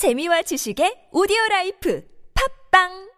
재미와 지식의 오디오 라이프. 팟빵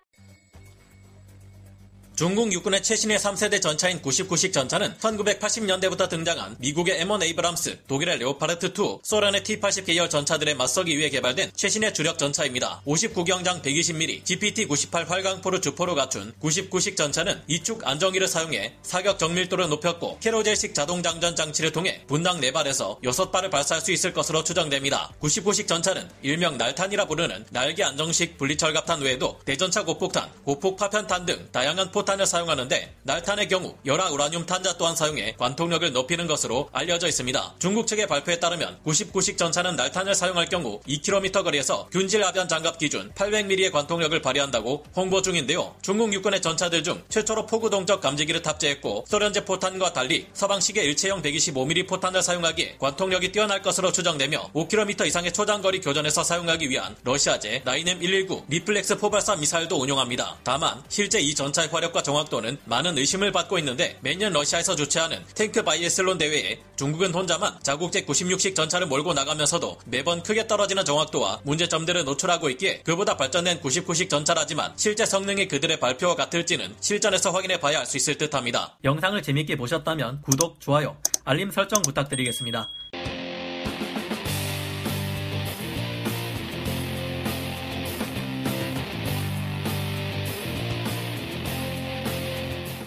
중국 육군의 최신예 3세대 전차인 99식 전차는 1980년대부터 등장한 미국의 M1 에이브람스, 독일의 레오파르트2, 소련의 T-80 계열 전차들에 맞서기 위해 개발된 최신예 주력 전차입니다. 50구경장 120mm, ZPT-98 활강포를 주포로 갖춘 99식 전차는 이축 안정기를 사용해 사격 정밀도를 높였고 캐러셀식 자동 장전 장치를 통해 분당 4발에서 6발을 발사할 수 있을 것으로 추정됩니다. 99식 전차는 일명 날탄이라 부르는 날개 안정식 분리철갑탄 외에도 대전차 고폭탄, 고폭 파편탄 등 다양한 포탄 탄을 사용하는데 날탄의 경우 열화 우라늄 탄자 또한 사용해 관통력을 높이는 것으로 알려져 있습니다. 중국 측의 발표에 따르면 99식 전차는 날탄을 사용할 경우 2km 거리에서 균질 압연 장갑 기준 800mm의 관통력을 발휘한다고 홍보 중인데요. 중국 육군의 전차들 중 최초로 포구 동적 감지기를 탑재했고 소련제 포탄과 달리 서방식의 일체형 125mm 포탄을 사용하기에 관통력이 뛰어날 것으로 추정되며 5km 이상의 초장거리 교전에서 사용하기 위한 러시아제 9M119 리플렉스 포발사 미사일도 운용합니다. 다만 실제 이 전차의 화 력과 정확도는 많은 의심을 받고 있는데 매년 러시아에서 주최하는 탱크 바이애슬론 대회에 중국은 혼자만 자국제 96식 전차를 몰고 나가면서도 매번 크게 떨어지는 정확도와 문제점들을 노출하고 있기에 그보다 발전된 99식 전차라지만 실제 성능이 그들의 발표와 같을지는 실전에서 확인해 봐야 알 수 있을 듯합니다. 영상을 재밌게 보셨다면 구독, 좋아요, 알림 설정 부탁드리겠습니다.